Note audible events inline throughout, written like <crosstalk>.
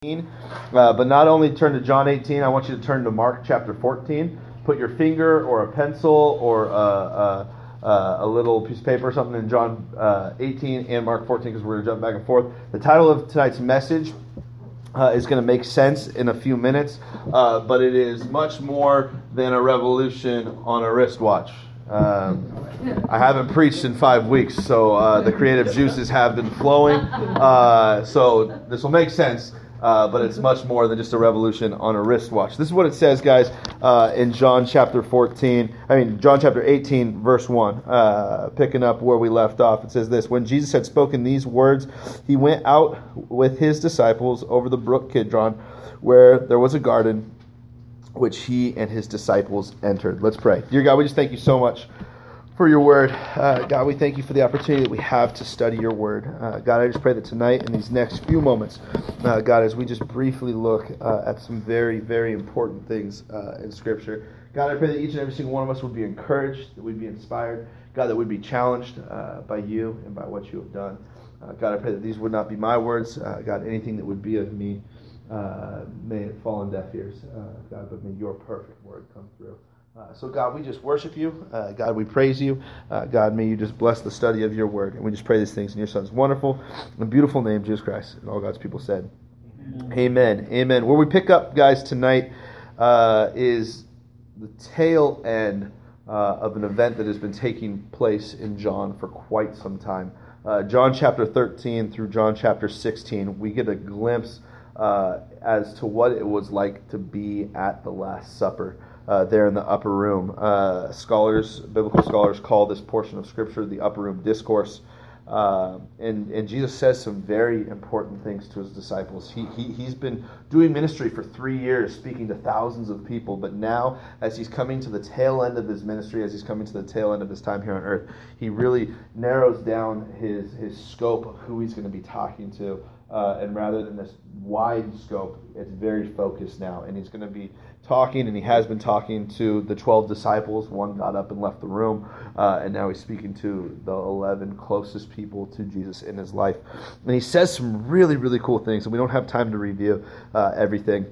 Uh, but not only turn to John 18, I want you to turn to Mark chapter 14. Put your finger or a pencil or a, a, a little piece of paper or something in John uh, 18 and Mark 14 because we're going to jump back and forth. The title of tonight's message uh, is going to make sense in a few minutes, uh, but it is much more than a revolution on a wristwatch. Um, I haven't preached in five weeks, so uh, the creative juices have been flowing. Uh, so this will make sense. Uh, but it's much more than just a revolution on a wristwatch. This is what it says, guys, uh, in John chapter 14. I mean, John chapter 18, verse 1. Uh, picking up where we left off, it says this When Jesus had spoken these words, he went out with his disciples over the brook Kidron, where there was a garden, which he and his disciples entered. Let's pray. Dear God, we just thank you so much for your word. Uh, God, we thank you for the opportunity that we have to study your word. Uh, God, I just pray that tonight, in these next few moments, uh, God, as we just briefly look uh, at some very, very important things uh, in Scripture, God, I pray that each and every single one of us would be encouraged, that we'd be inspired, God, that we'd be challenged uh, by you and by what you have done. God, I pray that these would not be my words. God, anything that would be of me, may it fall on deaf ears. God, but may your perfect word come through. Uh, so, God, we just worship you. Uh, God, we praise you. Uh, God, may you just bless the study of your word. And we just pray these things in your Son's wonderful and beautiful name, Jesus Christ. And all God's people said, Amen. Amen. Amen. Where we pick up, guys, tonight uh, is the tail end uh, of an event that has been taking place in John for quite some time. Uh, John chapter 13 through John chapter 16, we get a glimpse as to what it was like to be at the Last Supper uh, there in the upper room. Uh, scholars, biblical scholars, call this portion of Scripture the upper room discourse. Uh, and, and Jesus says some very important things to his disciples. He, he, he's been doing ministry for three years, speaking to thousands of people, but now, as he's coming to the tail end of his ministry, as he's coming to the tail end of his time here on earth, he really narrows down his, his scope of who he's going to be talking to. Uh, and rather than this wide scope, it's very focused now. And he's going to be talking, and he has been talking to the 12 disciples. One got up and left the room, uh, and now he's speaking to the 11 closest people to Jesus in his life. And he says some really, really cool things, and we don't have time to review uh, everything.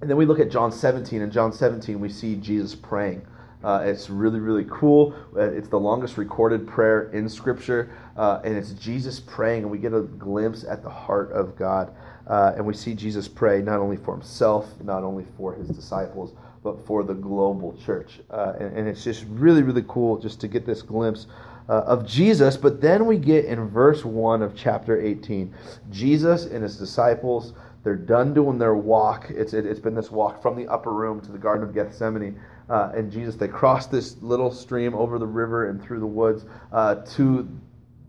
And then we look at John 17. In John 17, we see Jesus praying. Uh, it's really, really cool. Uh, it's the longest recorded prayer in Scripture, uh, and it's Jesus praying, and we get a glimpse at the heart of God. Uh, and we see Jesus pray not only for himself, not only for his disciples, but for the global church. Uh, and, and, it's just really, really cool just to get this glimpse uh, of Jesus. But then we get in verse 1 of chapter 18 Jesus and his disciples, they're done doing their walk. It's, it, has been this walk from the upper room to the Garden of Gethsemane. Uh, and Jesus, they cross this little stream over the river and through the woods uh, to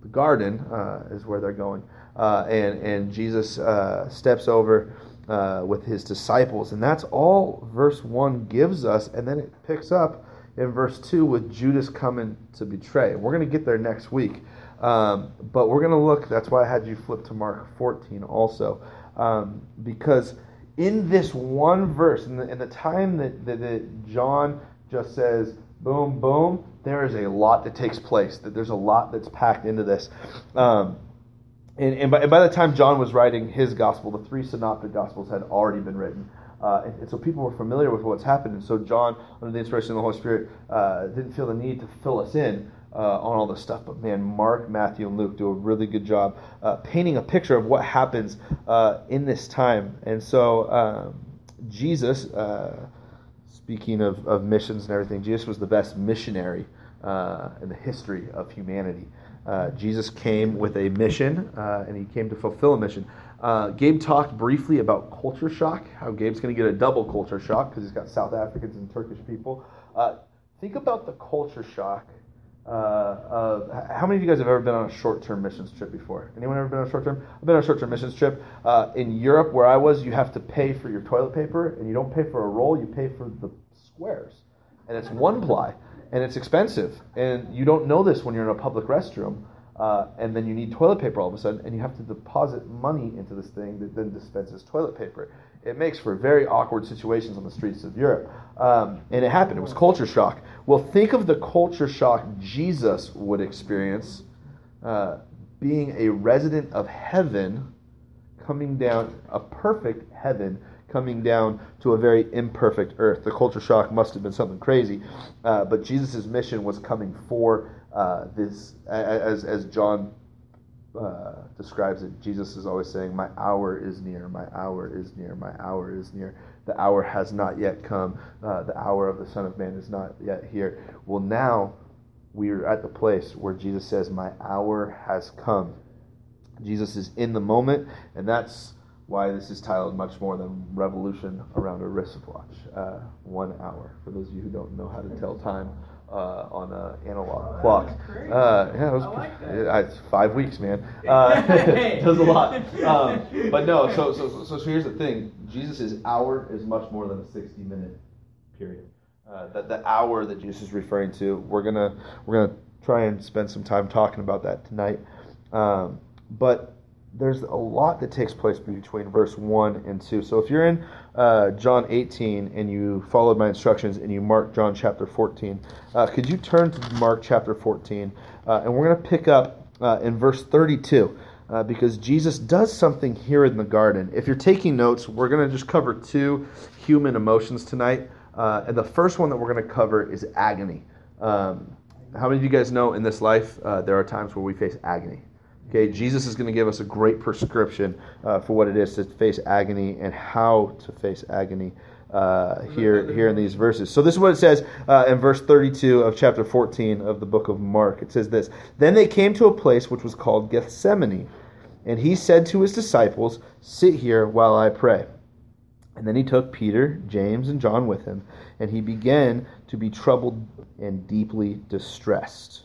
the garden, uh, is where they're going uh, and and Jesus uh, steps over with his disciples, and that's all verse one gives us, and then it picks up in verse two with Judas coming to betray. We're going to get there next week, um, but we're going to look. That's why I had you flip to Mark 14 also, um, because in this one verse, in the, in the time that, that, that John just says boom, boom, there is a lot that takes place. That there's a lot that's packed into this. Um, and, and, by, and, by, the time John was writing his gospel, the three synoptic gospels had already been written. Uh, and, and, so people were familiar with what's happened. And so John, under the inspiration of the Holy Spirit, uh, didn't feel the need to fill us in uh, on all this stuff. But man, Mark, Matthew, and Luke do a really good job uh, painting a picture of what happens uh, in this time. And so um, Jesus, uh, speaking of, of missions and everything, Jesus was the best missionary in the history of humanity. Uh, Jesus came with a mission, uh, and he came to fulfill a mission. Uh, Gabe talked briefly about culture shock, how Gabe's going to get a double culture shock because he's got South Africans and Turkish people. Uh, think about the culture shock uh, how many of you guys have ever been on a short-term missions trip before? Anyone ever been on a short-term? I've been on a short-term missions trip uh, in Europe, where I was. You have to pay for your toilet paper, and you don't pay for a roll; you pay for the squares, and it's one ply and it's expensive. And you don't know this when you're in a public restroom. Uh, and then you need toilet paper all of a sudden, and you have to deposit money into this thing that then dispenses toilet paper. It makes for very awkward situations on the streets of Europe. Um, and it happened. It was culture shock. Well, think of the culture shock Jesus would experience uh, being a resident of heaven coming down, a perfect heaven coming down to a very imperfect earth. The culture shock must have been something crazy, uh, but Jesus' mission was coming for uh, this, as, as John uh, describes it. Jesus is always saying, My hour is near, my hour is near, my hour is near. The hour has not yet come. Uh, the hour of the Son of Man is not yet here. Well, now we are at the place where Jesus says, My hour has come. Jesus is in the moment, and that's why this is titled much more than Revolution Around a Wristwatch. Uh, one hour, for those of you who don't know how to tell time uh, on an analog clock. Uh, yeah, it was like it's five weeks, man. <laughs> Uh, <laughs> does a lot. Um, <laughs> but no, so, so so so here's the thing: Jesus' hour is much more than a 60 minute period. Uh, that the hour that Jesus is referring to, we're gonna we're gonna try and spend some time talking about that tonight. Um, but there's a lot that takes place between verse 1 and 2. So if you're in uh, John 18 and you followed my instructions and you mark John chapter 14, uh, could you turn to Mark chapter 14? Uh, and we're going to pick up uh, in verse 32 uh, because Jesus does something here in the garden. If you're taking notes, we're going to just cover two human emotions tonight. Uh, and the first one that we're going to cover is agony. Um, how many of you guys know in this life there are times where we face agony? Okay, Jesus is going to give us a great prescription uh, for what it is to face agony and how to face agony uh, here here in these verses. So this is what it says uh, in verse 32 of chapter 14 of the book of Mark. It says this: Then they came to a place which was called Gethsemane, and he said to his disciples, "Sit here while I pray." And then he took Peter, James, and John with him, and he began to be troubled and deeply distressed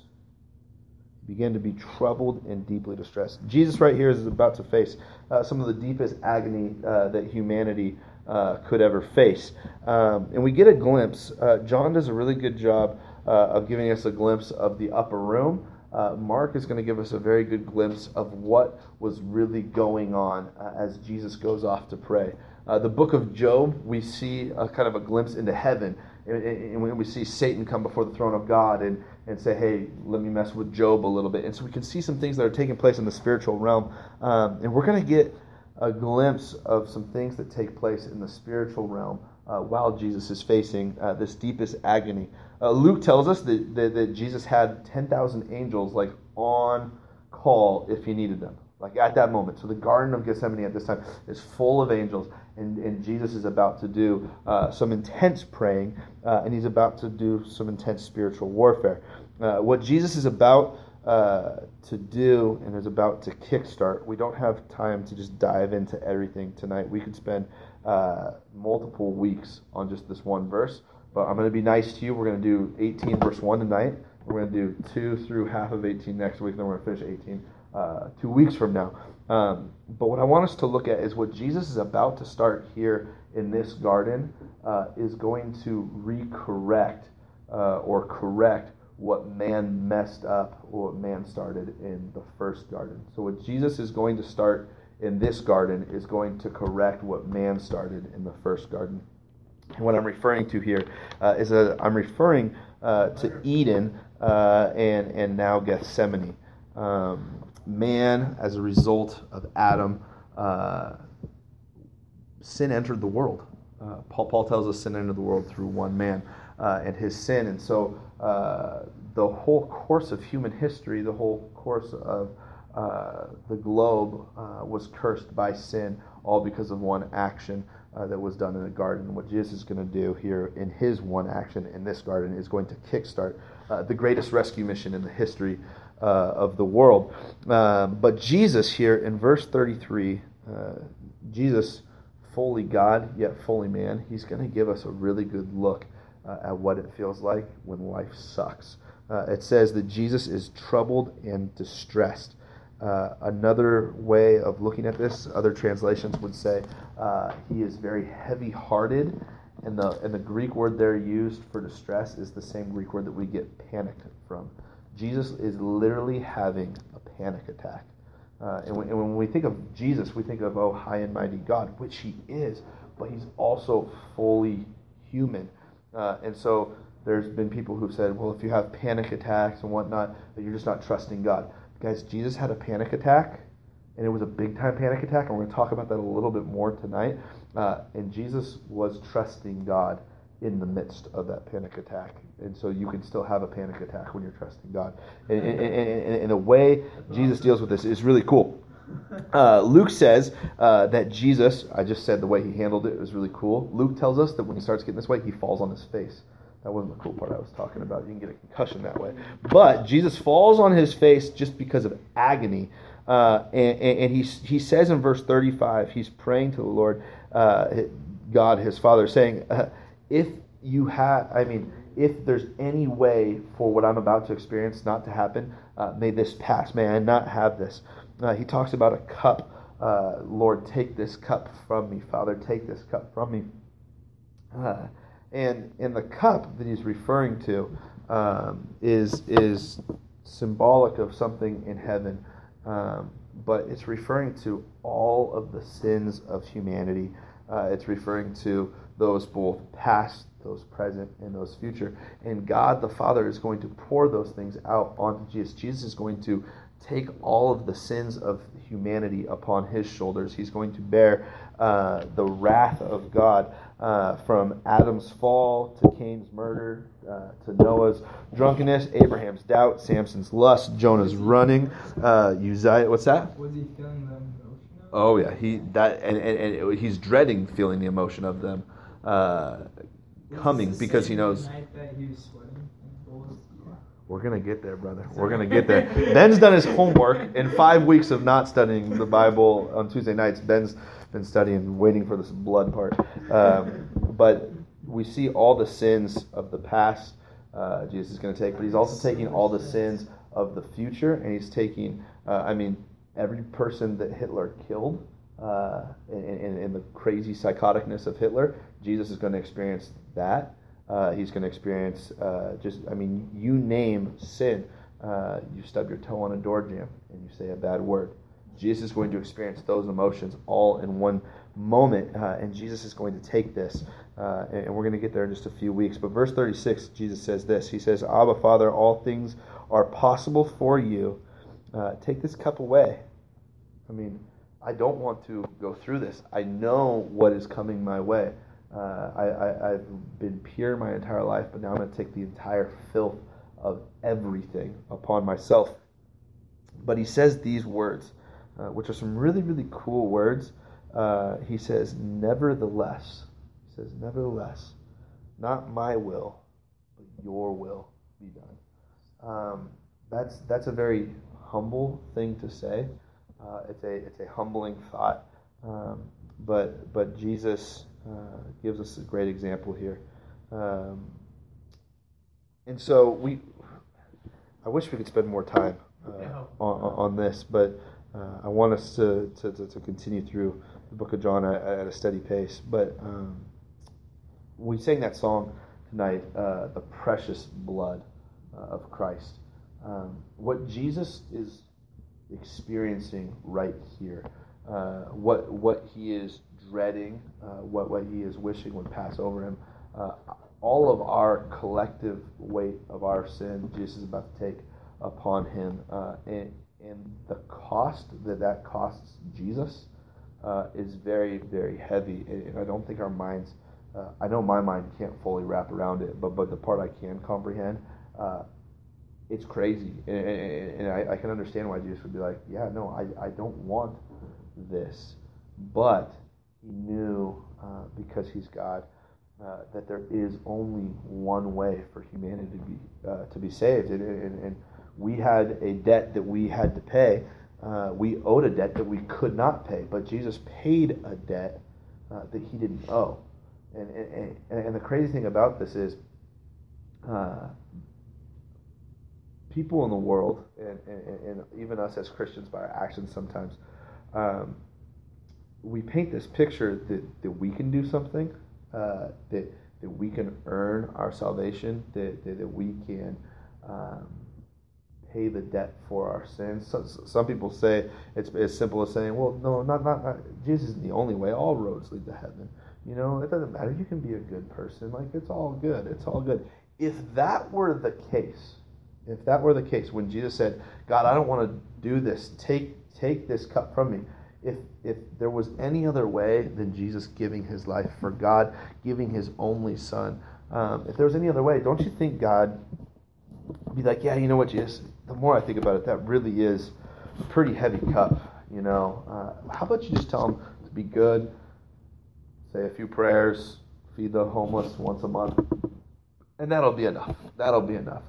began to be troubled and deeply distressed. Jesus, right here, is about to face uh, some of the deepest agony uh, that humanity uh, could ever face. Um, and we get a glimpse. Uh, John does a really good job uh, of giving us a glimpse of the upper room. Uh, Mark is going to give us a very good glimpse of what was really going on as Jesus goes off to pray. the book of Job, we see a kind of a glimpse into heaven. And we see Satan come before the throne of God and and say, hey, let me mess with Job a little bit. And so we can see some things that are taking place in the spiritual realm. Um, and we're going to get a glimpse of some things that take place in the spiritual realm uh, while Jesus is facing uh, this deepest agony. Uh, Luke tells us that, that, that Jesus had 10,000 angels like on call if he needed them like at that moment. So the Garden of Gethsemane at this time is full of angels, and, and Jesus is about to do uh, some intense praying, uh, and he's about to do some intense spiritual warfare. Uh, what Jesus is about uh, to do and is about to kickstart, we don't have time to just dive into everything tonight. We could spend uh, multiple weeks on just this one verse, but I'm going to be nice to you. We're going to do 18 verse 1 tonight. We're going to do 2 through half of 18 next week, and then we're going to finish 18 uh, two weeks from now. Um, but what I want us to look at is what Jesus is about to start here in this garden uh, is going to recorrect uh, or correct what man messed up or what man started in the first garden. So, what Jesus is going to start in this garden is going to correct what man started in the first garden. And what I'm referring to here uh, is a, I'm referring uh, to Eden uh, and, and now Gethsemane. Um, man, as a result of Adam, uh, sin entered the world. Uh, Paul, Paul tells us sin entered the world through one man uh, and his sin. And so uh, the whole course of human history, the whole course of uh, the globe uh, was cursed by sin, all because of one action. that was done in the garden. What Jesus is going to do here in his one action in this garden is going to kickstart the greatest rescue mission in the history uh, of the world. Uh, but Jesus here in verse 33, uh, Jesus, fully God, yet fully man, he's going to give us a really good look uh, at what it feels like when life sucks. Uh, it says that Jesus is troubled and distressed. Uh, another way of looking at this, other translations would say he is very heavy hearted and the and the Greek word there used for distress is the same Greek word that we get panicked from. Jesus is literally having a panic attack. Uh, and, when, and, when, we think of Jesus, we think of, oh, high and mighty God, which he is, but he's also fully human. Uh, and so there's been people who've said, well, if you have panic attacks and whatnot, you're just not trusting God. Guys, Jesus had a panic attack and it was a big time panic attack. And we're going to talk about that a little bit more tonight. Uh, and Jesus was trusting God in the midst of that panic attack. And so you can still have a panic attack when you're trusting God. And, the way Jesus deals with this is really cool. Uh, Luke says uh, that Jesus, I just said the way he handled it was really cool. Luke tells us that when he starts getting this way, he falls on his face. That wasn't the cool part I was talking about. You can get a concussion that way. But Jesus falls on his face just because of agony. Uh, and, and he, he says in verse 35, he's praying to the Lord, uh, God, his Father, saying, uh, If you have, I mean, if there's any way for what I'm about to experience not to happen, uh, may this pass. May I not have this. Uh, he talks about a cup. Uh, Lord, take this cup from me. Father, take this cup from me. and in the cup that he's referring to um, is is symbolic of something in heaven um, but it's referring to all of the sins of humanity. Uh, it's referring to those both past, those present, and those future. And God the Father is going to pour those things out onto Jesus. Jesus is going to take all of the sins of humanity upon his shoulders. He's going to bear uh, the wrath of God uh, from Adam's fall to Cain's murder uh, to Noah's drunkenness, Abraham's doubt, Samson's lust, Jonah's running, uh, Uzziah. What's that? Was he feeling the emotion? Oh yeah, he that and, and, and he's dreading feeling the emotion of them uh, coming because he knows. He we're gonna get there, brother. We're gonna <laughs> get there. Ben's done his homework in five weeks of not studying the Bible on Tuesday nights. Ben's been studying, waiting for this blood part. Um, but we see all the sins of the past uh, Jesus is going to take, but he's also taking all the sins of the future, and he's taking, uh, I mean, every person that Hitler killed uh, in, in, the crazy psychoticness of Hitler, Jesus is going to experience that. Uh, he's going to experience uh, just, I mean, you name sin. Uh, you stub your toe on a door jamb and you say a bad word. Jesus is going to experience those emotions all in one moment, uh, and Jesus is going to take this, and, we're going to get there in just a few weeks. But verse 36, Jesus says this He says, Abba, Father, all things are possible for you. Take this cup away. I mean, I don't want to go through this. I know what is coming my way. Uh, I, have been pure my entire life, but now I'm going to take the entire filth of everything upon myself. But he says these words, uh, which are some really, really cool words uh, he says, Nevertheless, he says, Nevertheless, not my will, but your will be done. Um, that's, that's a very humble thing to say. Uh, it's, a, it's a humbling thought. Um, but, but Jesus uh, gives us a great example here. Um, and so we, I wish we could spend more time uh, on, on this, but uh, I want us to, to, to, continue through the book of John at, at a steady pace. But um, we sang that song tonight, uh, The Precious Blood uh, of Christ. Um, what Jesus is experiencing right here, uh, what, what he is dreading, uh, what, what he is wishing would pass over him, uh, all of our collective weight of our sin, Jesus is about to take upon him. Uh, and, and the cost that that costs Jesus uh, is very, very heavy. And I don't think our minds, uh, I know my mind can't fully wrap around it, but, but the part I can comprehend, it's crazy. And, and, and I, I, can understand why Jesus would be like, yeah, no, I, I don't want this. But he knew, uh, because he's God, uh, that there is only one way for humanity to be, uh, to be saved. and, and we had a debt that we had to pay. Uh, we owed a debt that we could not pay, but Jesus paid a debt uh, that he didn't owe. And, and, and, the crazy thing about this is, uh, people in the world, and, and, and, even us as Christians by our actions sometimes, um, we paint this picture that, that we can do something, uh, that, that we can earn our salvation, that, that, that we can. Um, pay the debt for our sins. So, some people say it's as simple as saying, well, no, not, not, not, Jesus is the only way. All roads lead to heaven. You know, it doesn't matter. You can be a good person. Like, it's all good. It's all good. If that were the case, if that were the case, when Jesus said, God, I don't want to do this, take, take this cup from me. If, if there was any other way than Jesus giving his life for God, giving his only son, um, if there was any other way, don't you think God would be like, yeah, you know what, Jesus, the more I think about it, that really is a pretty heavy cup, you know. Uh, how about you just tell him to be good, say a few prayers, feed the homeless once a month, and that'll be enough. That'll be enough.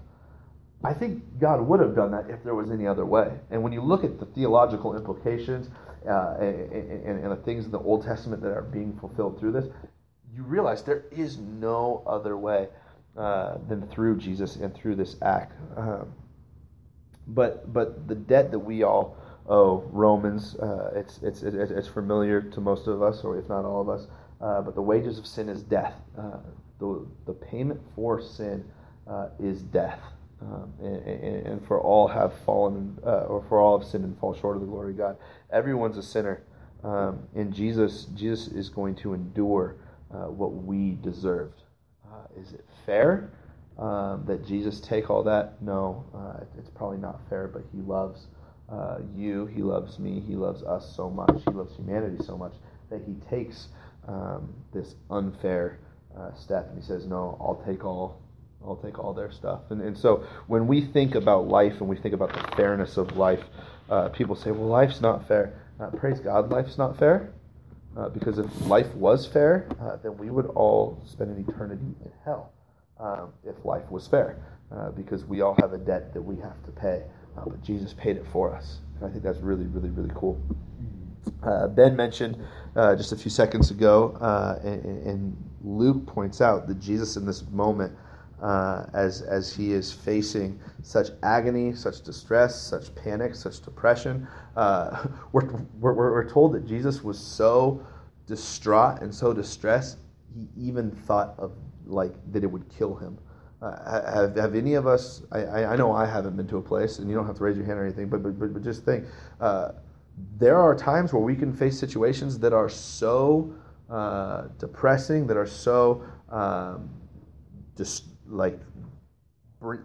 I think God would have done that if there was any other way. And when you look at the theological implications uh, and, and, and, the things in the Old Testament that are being fulfilled through this, you realize there is no other way uh, than through Jesus and through this act. Um, but but the debt that we all owe Romans, uh, it's, it's it's familiar to most of us, or if not all of us. Uh, but the wages of sin is death. Uh, the the payment for sin uh, is death. Um, and, and, for all have fallen, uh, or for all have sinned and fall short of the glory of God. Everyone's a sinner, um, and Jesus, Jesus is going to endure uh, what we deserved. Uh, is it fair um, that Jesus take all that? No, uh, it's probably not fair. But He loves uh, you. He loves me. He loves us so much. He loves humanity so much that He takes um, this unfair uh, step and He says, "No, I'll take all." I'll take all their stuff. And, and so when we think about life and we think about the fairness of life, uh, people say, well, life's not fair. Uh, praise God, life's not fair. Uh, because if life was fair, uh, then we would all spend an eternity in hell um, if life was fair. Uh, because we all have a debt that we have to pay. Uh, but Jesus paid it for us. And I think that's really, really, really cool. ben mentioned just a few seconds ago, and, and Luke points out that Jesus in this moment uh, as, as he is facing such agony, such distress, such panic, such depression. Uh, <laughs> we're, we're, we're told that Jesus was so distraught and so distressed, he even thought of like that it would kill him. Uh, have, have any of us, I, I know I haven't been to a place, and you don't have to raise your hand or anything, but, but, but, just think uh, there are times where we can face situations that are so uh, depressing, that are so um, just like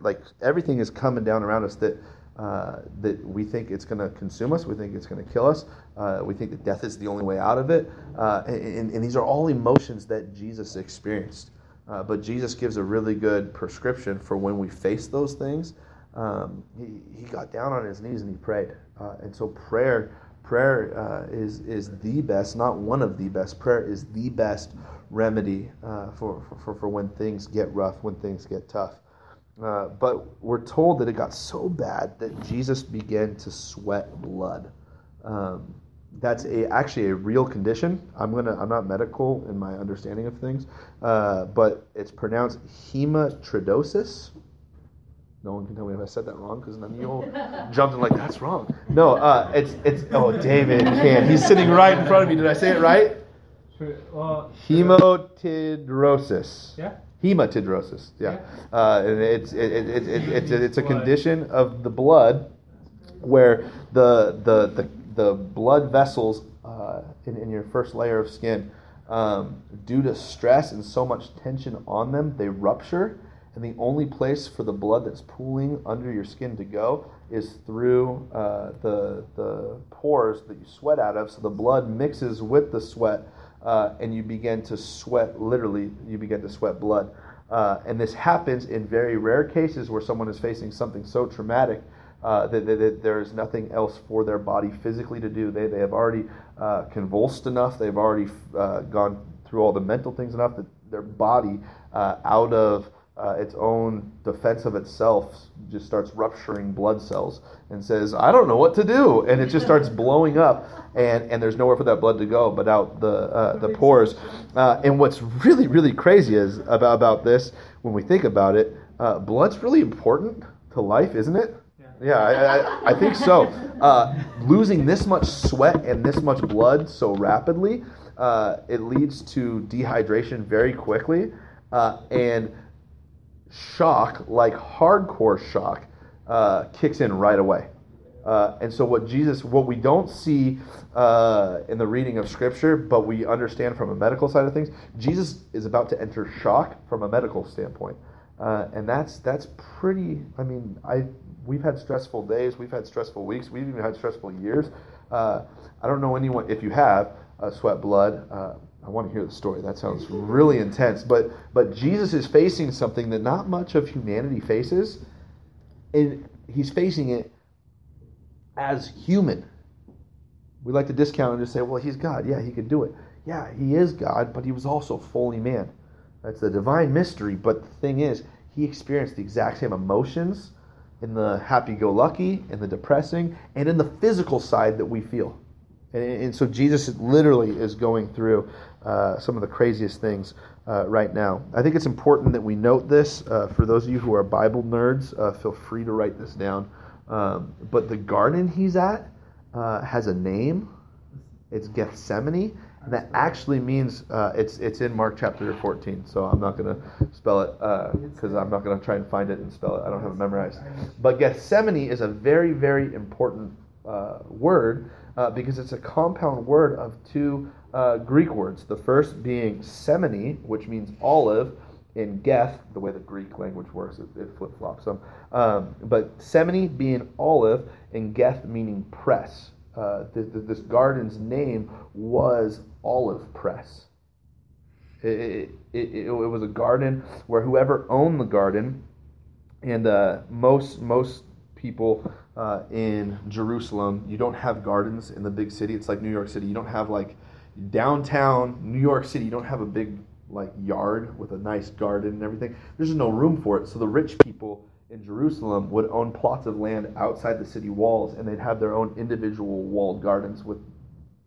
like everything is coming down around us that uh, that we think it's going to consume us, we think it's going to kill us, uh, we think that death is the only way out of it, uh, and, and, these are all emotions that Jesus experienced. Uh, but Jesus gives a really good prescription for when we face those things. Um, he, he got down on his knees and he prayed, uh, and so prayer prayer uh, is is the best, not one of the best. Prayer is the best remedy uh, for, for, for when things get rough, when things get tough. Uh, but we're told that it got so bad that Jesus began to sweat blood. Um, that's a actually a real condition. I'm gonna I'm not medical in my understanding of things, uh, but it's pronounced hematidrosis. No one can tell me if I said that wrong because then you'll <laughs> jump in like that's wrong. No, uh, it's it's oh David can. He's sitting right in front of me. Did I say it right? Uh, Hematidrosis. Yeah. Hematidrosis. Yeah. yeah. Uh, and it's it, it, it, it, it's it's a condition of the blood where the the the, the blood vessels uh, in, in your first layer of skin, um, due to stress and so much tension on them, they rupture. And the only place for the blood that's pooling under your skin to go is through uh, the the pores that you sweat out of. So the blood mixes with the sweat uh, and you begin to sweat, literally, you begin to sweat blood. Uh, and this happens in very rare cases where someone is facing something so traumatic uh, that, that, that, there is nothing else for their body physically to do. They, they have already uh, convulsed enough, they've already uh, gone through all the mental things enough that their body, uh, out of uh, its own defense of itself just starts rupturing blood cells and says, I don't know what to do. And it just starts blowing up, and, and there's nowhere for that blood to go but out the, uh, the pores. Uh, and what's really, really crazy is about, about this, when we think about it, uh, blood's really important to life, isn't it? Yeah, I, I, I, think so. Uh, losing this much sweat and this much blood so rapidly, uh, it leads to dehydration very quickly. and shock, like hardcore shock, uh, kicks in right away. Uh, and so, what Jesus, what we don't see uh, in the reading of Scripture, but we understand from a medical side of things, Jesus is about to enter shock from a medical standpoint, uh, and that's that's pretty. I mean, I we've had stressful days, we've had stressful weeks, we've even had stressful years. Uh, I don't know anyone, if you have, uh, sweat blood. I want to hear the story. That sounds really intense. But, but Jesus is facing something that not much of humanity faces, and he's facing it as human. We like to discount and just say, well, he's God. Yeah, he could do it. Yeah, he is God, but he was also fully man. That's the divine mystery. But the thing is, he experienced the exact same emotions in the happy go lucky, in the depressing, and in the physical side that we feel. And, and so Jesus literally is going through uh, some of the craziest things uh, right now. I think it's important that we note this. Uh, for those of you who are Bible nerds, uh, feel free to write this down. Um, but the garden he's at uh, has a name. It's Gethsemane, and that actually means uh, it's it's in Mark chapter 14. So I'm not going to spell it because I'm not going to try and find it and spell it. I don't have it memorized. But Gethsemane is a very very important word uh, because it's a compound word of two uh, Greek words. The first being semene, which means olive, in Geth, the way the Greek language works, it, it flip flops them. Um, but semene being olive, and Geth meaning press. Uh, this, this garden's name was Olive Press. It, it, it, it, was a garden where whoever owned the garden, and uh, most most people uh, in Jerusalem. You don't have gardens in the big city. It's like New York City. You don't have like downtown New York City. You don't have a big like yard with a nice garden and everything. There's just no room for it. So the rich people in Jerusalem would own plots of land outside the city walls, and they'd have their own individual walled gardens with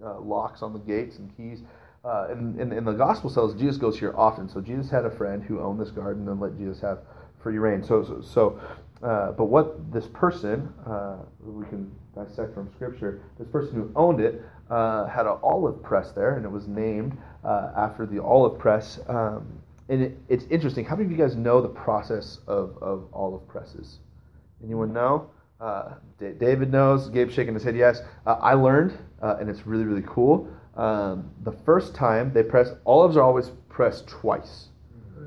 uh, locks on the gates and keys. Uh, and, and, and the gospel says Jesus goes here often. So Jesus had a friend who owned this garden and let Jesus have free reign. So, so, so uh, but what this person, uh, we can dissect from Scripture, this person who owned it uh, had an olive press there, and it was named uh, after the olive press. Um, and it, it's interesting. How many of you guys know the process of, of olive presses? Anyone know? Uh, D- David knows. Gabe shaking his head yes. I learned, and it's really, really cool. Um, the first time they press, olives are always pressed twice.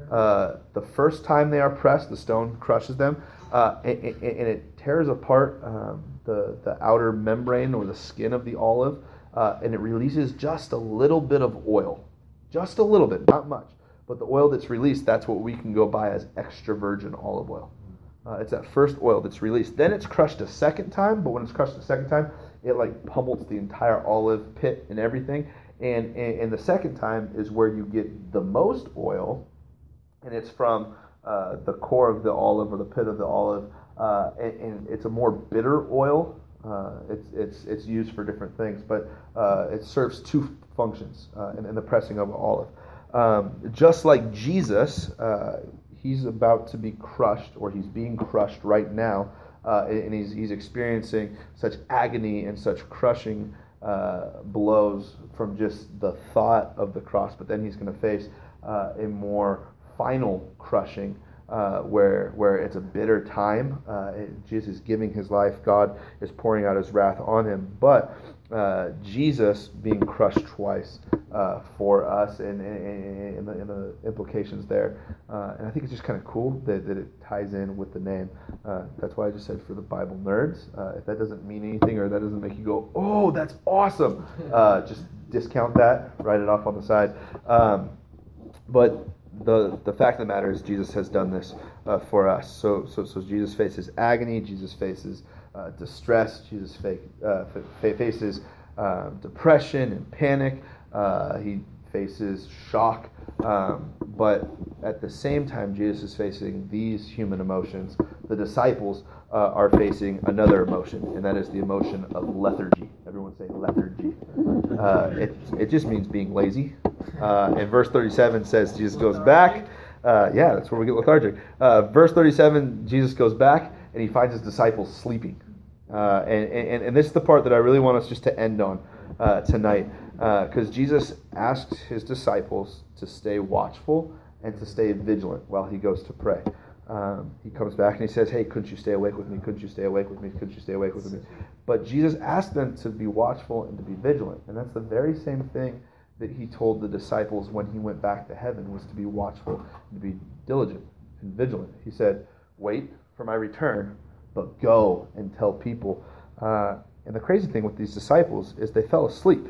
the first time they are pressed, the stone crushes them uh, and, and, it tears apart um, the, the outer membrane or the skin of the olive, uh, and it releases just a little bit of oil. Just a little bit, not much. But the oil that's released, that's what we can go buy as extra virgin olive oil. Uh, it's that first oil that's released. Then it's crushed a second time, but when it's crushed a second time, it like pummels the entire olive pit and everything. And, and, and the second time is where you get the most oil, and it's from uh, the core of the olive or the pit of the olive, uh, and, and, it's a more bitter oil. Uh, it's, it's, it's used for different things, but uh, it serves two functions uh, in, in, the pressing of olive. Um, just like Jesus, he's about to be crushed, or he's being crushed right now, and he's, he's experiencing such agony and such crushing blows from just the thought of the cross, but then he's going to face a more final crushing uh, where where it's a bitter time. Uh, Jesus is giving his life. God is pouring out his wrath on him. But uh, Jesus being crushed twice uh, for us, and, and, and, the, and, the, implications there. Uh, and I think it's just kind of cool that, that it ties in with the name. Uh, that's why I just said for the Bible nerds. if that doesn't mean anything or that doesn't make you go, oh, that's awesome, just discount that, write it off on the side. Um, but the, the fact of the matter is Jesus has done this uh, for us. So, so, so Jesus faces agony, Jesus faces uh, distress, Jesus fake, uh, faces uh, depression and panic, uh, he faces shock. Um, but at the same time, Jesus is facing these human emotions. The disciples uh, are facing another emotion, and that is the emotion of lethargy. Everyone say lethargy. it, it just means being lazy. Uh, and verse 37 says Jesus goes back. Uh, yeah, that's where we get lethargic. Uh, verse 37, Jesus goes back and he finds his disciples sleeping. Uh, and, and, and this is the part that I really want us just to end on uh, tonight. Because uh, Jesus asks his disciples to stay watchful and to stay vigilant while he goes to pray. Um, he comes back and he says, Hey, couldn't you stay awake with me? Couldn't you stay awake with me? Couldn't you stay awake with me? But Jesus asked them to be watchful and to be vigilant. And that's the very same thing that he told the disciples when he went back to heaven was to be watchful and to be diligent and vigilant. He said, Wait for my return but go and tell people. Uh, and the crazy thing with these disciples is they fell asleep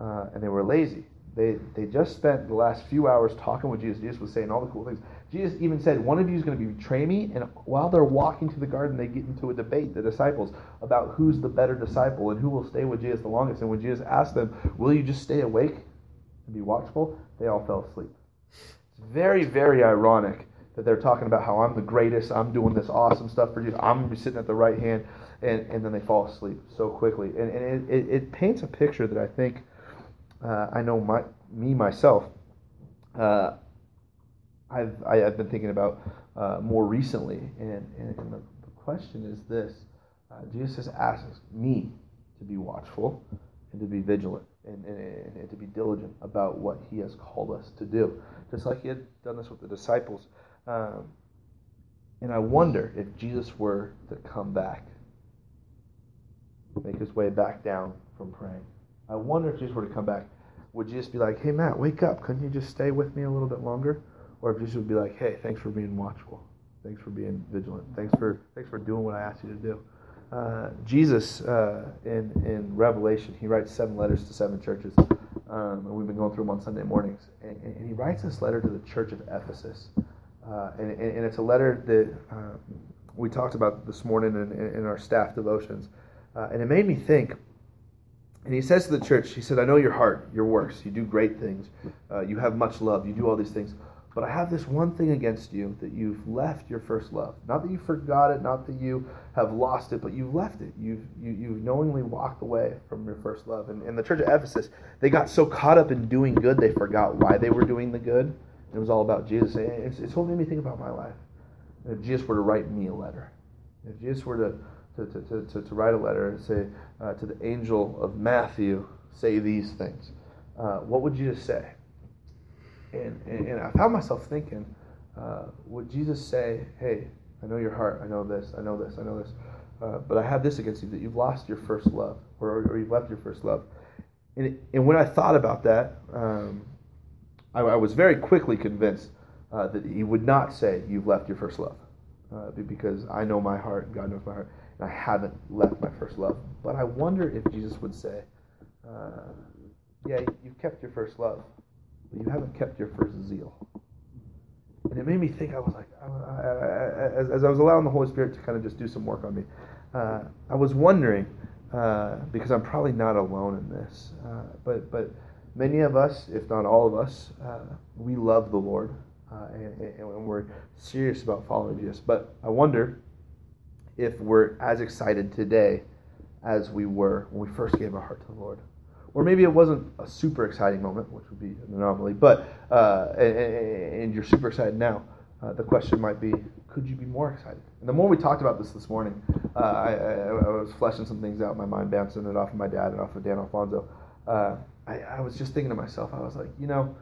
uh, and they were lazy. They, they just spent the last few hours talking with Jesus. Jesus was saying all the cool things. Jesus even said, One of you is going to betray me. And while they're walking to the garden, they get into a debate, the disciples, about who's the better disciple and who will stay with Jesus the longest. And when Jesus asked them, Will you just stay awake and be watchful? They all fell asleep. It's very, very ironic that they're talking about how I'm the greatest, I'm doing this awesome stuff for Jesus, I'm going to be sitting at the right hand, and, and then they fall asleep so quickly. And, and it, it, it paints a picture that I think uh, I know my, me myself, uh, I've, I, have been thinking about uh, more recently, and, and, and the, the, question is this uh, Jesus asks me to be watchful and to be vigilant and, and, and, to be diligent about what he has called us to do, just like he had done this with the disciples. Um, and I wonder if Jesus were to come back, make his way back down from praying I wonder if Jesus were to come back, would Jesus be like, hey, Matt, wake up. Couldn't you just stay with me a little bit longer? Or if Jesus would be like, hey, thanks for being watchful. Thanks for being vigilant. Thanks for, thanks for doing what I asked you to do. Uh, Jesus, uh, in, in Revelation, he writes seven letters to seven churches. Um, and we've been going through them on Sunday mornings. And, and he writes this letter to the church of Ephesus. Uh, and, and, it's a letter that uh, we talked about this morning in, in our staff devotions. Uh, and it made me think and he says to the church, he said, I know your heart, your works. You do great things. Uh, you have much love. You do all these things. But I have this one thing against you that you've left your first love. Not that you forgot it, not that you have lost it, but you've left it. You've, you, you've knowingly walked away from your first love. And in the church of Ephesus, they got so caught up in doing good, they forgot why they were doing the good. It was all about Jesus. It's, it's what made me think about my life. If Jesus were to write me a letter, if Jesus were to to, to, to, to write a letter and say uh, to the angel of Matthew, say these things, uh, what would Jesus say? And, and, and I found myself thinking, uh, would Jesus say, hey, I know your heart, I know this, I know this, I know this, uh, but I have this against you, that you've lost your first love, or, or you've left your first love. And, and when I thought about that, um, I, I, was very quickly convinced uh, that he would not say, you've left your first love. Uh, because I know my heart, God knows my heart and I haven't left my first love. But I wonder if Jesus would say, uh, Yeah, you've kept your first love, but you haven't kept your first zeal. And it made me think, I was like, I, I, as, as, I was allowing the Holy Spirit to kind of just do some work on me, uh, I was wondering, uh, because I'm probably not alone in this, uh, but, but many of us, if not all of us, uh, we love the Lord. Uh, and, and we're serious about following Jesus. But I wonder if we're as excited today as we were when we first gave our heart to the Lord. Or maybe it wasn't a super exciting moment, which would be an anomaly, but uh, and, you're super excited now. Uh, the question might be, could you be more excited? And the more we talked about this this morning, uh, I, I, I, was fleshing some things out in my mind, bouncing it off of my dad and off of Dan Alfonso. Uh, I, I was just thinking to myself, I was like, you know,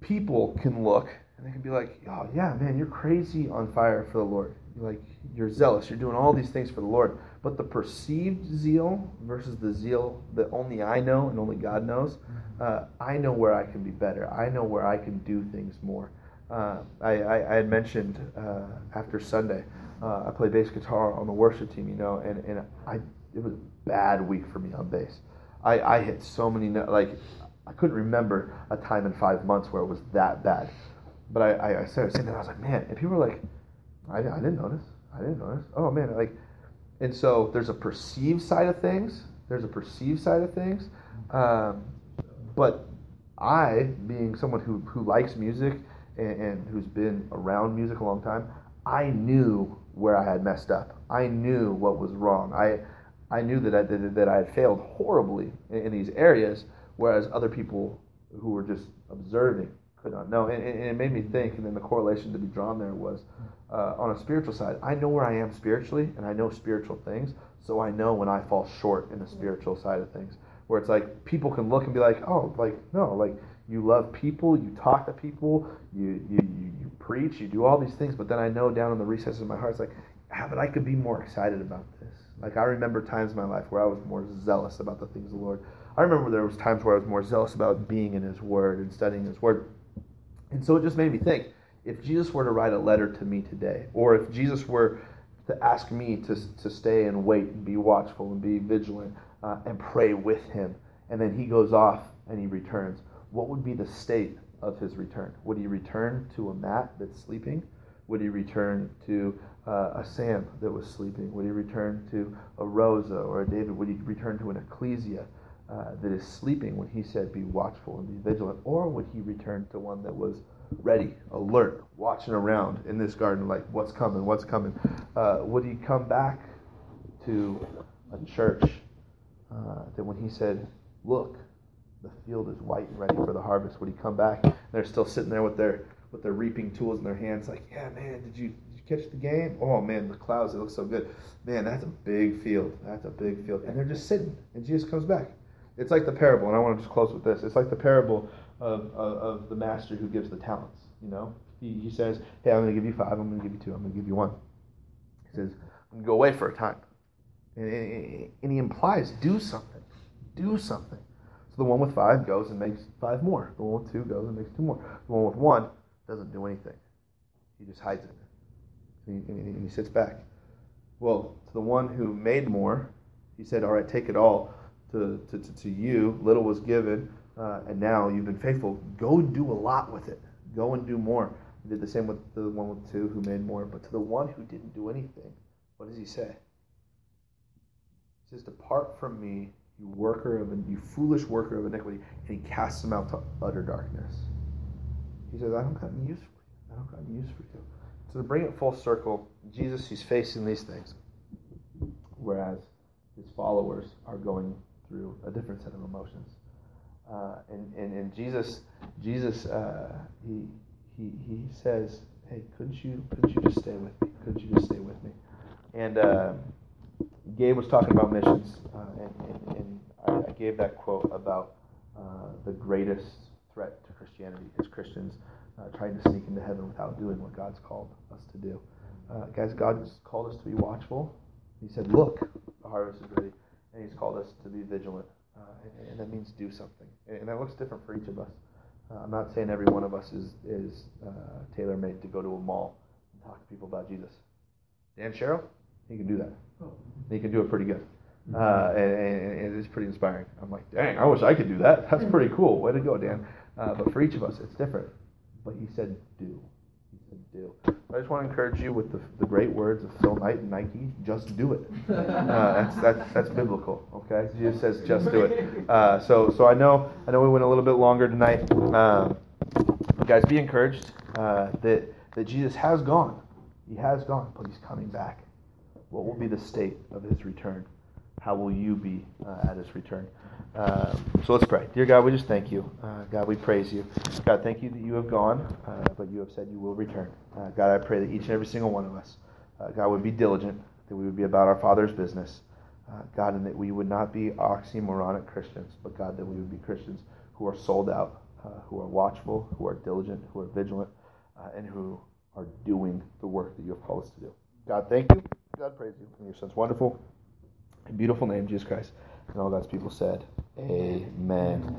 people can look and they can be like, oh yeah, man, you're crazy on fire for the Lord like you're zealous, you're doing all these things for the Lord. But the perceived zeal versus the zeal that only I know and only God knows, mm-hmm. uh, I know where I can be better. I know where I can do things more. Uh, I, I, I, had mentioned uh, after Sunday, uh, I play bass guitar on the worship team, you know, and, and I it was a bad week for me on bass. I, I hit so many, like, I couldn't remember a time in five months where it was that bad. But I, I, I started saying that, I was like, man, and people were like, I, I didn't notice. I didn't notice. Oh man, like, and so there's a perceived side of things. There's a perceived side of things, um, but I, being someone who who likes music and, and who's been around music a long time, I knew where I had messed up. I knew what was wrong. I I knew that I that, that I had failed horribly in, in these areas, whereas other people who were just observing could not know. And, and, it made me think, and then the correlation to be drawn there was uh, on a spiritual side, I know where I am spiritually, and I know spiritual things, so I know when I fall short in the spiritual side of things. Where it's like people can look and be like, oh, like no, like you love people, you talk to people, you you you, you preach, you do all these things, but then I know down in the recesses of my heart, it's like, ah, but I could be more excited about this. Like I remember times in my life where I was more zealous about the things of the Lord. I remember there was times where I was more zealous about being in His Word and studying His Word. And so it just made me think if Jesus were to write a letter to me today, or if Jesus were to ask me to, to stay and wait and be watchful and be vigilant uh, and pray with him. And then he goes off and he returns. What would be the state of his return? Would he return to a Matt that's sleeping? Would he return to uh, a Sam that was sleeping? Would he return to a Rosa or a David? Would he return to an ecclesia uh, that is sleeping when he said, Be watchful and be vigilant? Or would he return to one that was ready, alert, watching around in this garden, like, What's coming? What's coming? Uh, would he come back to a church uh, that when he said, Look, the field is white and ready for the harvest, would he come back? And they're still sitting there with their with their reaping tools in their hands, like, yeah, man, did you catch the game? Oh man, the clouds, it looks so good. Man, that's a big field. That's a big field. And they're just sitting, and Jesus comes back. It's like the parable, and I want to just close with this. It's like the parable of, of, of the master who gives the talents. You know, he, he says, hey, I'm going to give you five, I'm going to give you two, I'm going to give you one. He says, I'm going to go away for a time. And, and, and he implies, do something. Do something. So the one with five goes and makes five more. The one with two goes and makes two more. The one with one doesn't do anything. He just hides it and he, and he sits back. Well, to the one who made more, he said, All right, take it all to, to, to, you. Little was given, uh, and now you've been faithful. Go do a lot with it. Go and do more. He did the same with the one with two who made more. But to the one who didn't do anything, what does he say? He says, Depart from me, you worker of you foolish worker of iniquity, and he casts him out to utter darkness. He says, I don't got any use for you. I don't got any use for you. So to bring it full circle, Jesus, he's facing these things, whereas his followers are going through a different set of emotions. Uh, and, and, and Jesus, Jesus, uh, he, he, he says, hey, couldn't you, couldn't you just stay with me? Couldn't you just stay with me? And uh, Gabe was talking about missions, uh, and, and, and I, I, gave that quote about uh, the greatest threat to Christianity is Christians uh, trying to sneak into heaven without doing what God's called us to do. Guys, God's called us to be watchful. He said, Look, the harvest is ready. And He's called us to be vigilant. Uh, and, and, that means do something. And that looks different for each of us. Uh, I'm not saying every one of us is, is uh, tailor made to go to a mall and talk to people about Jesus. Dan Sherrill, he can do that. Oh. He can do it pretty good. Uh, and, and, and, it's pretty inspiring. I'm like, dang, I wish I could do that. That's pretty cool. Way to go, Dan. Uh, but for each of us, it's different but he said do. He said do. I just want to encourage you with the, the great words of Phil Knight and Nike, just do it. <laughs> Uh, that's, that's, that's biblical, okay? Jesus says just do it. <laughs> Uh, so, so I know I know we went a little bit longer tonight. Um, guys, be encouraged uh, that, that Jesus has gone. He has gone, but he's coming back. What will be the state of his return? How will you be uh, at his return? Uh, so let's pray. Dear God, we just thank you. Uh, God, we praise you. God, thank you that you have gone, uh, but you have said you will return. Uh, God, I pray that each and every single one of us, uh, God, would be diligent, that we would be about our Father's business. God, and that we would not be oxymoronic Christians, but God, that we would be Christians who are sold out, who are watchful, who are diligent, who are vigilant, and who are doing the work that you have called us to do. God, thank you. God, praise you. In your son's wonderful and beautiful name, Jesus Christ. And all God's people said, Amen.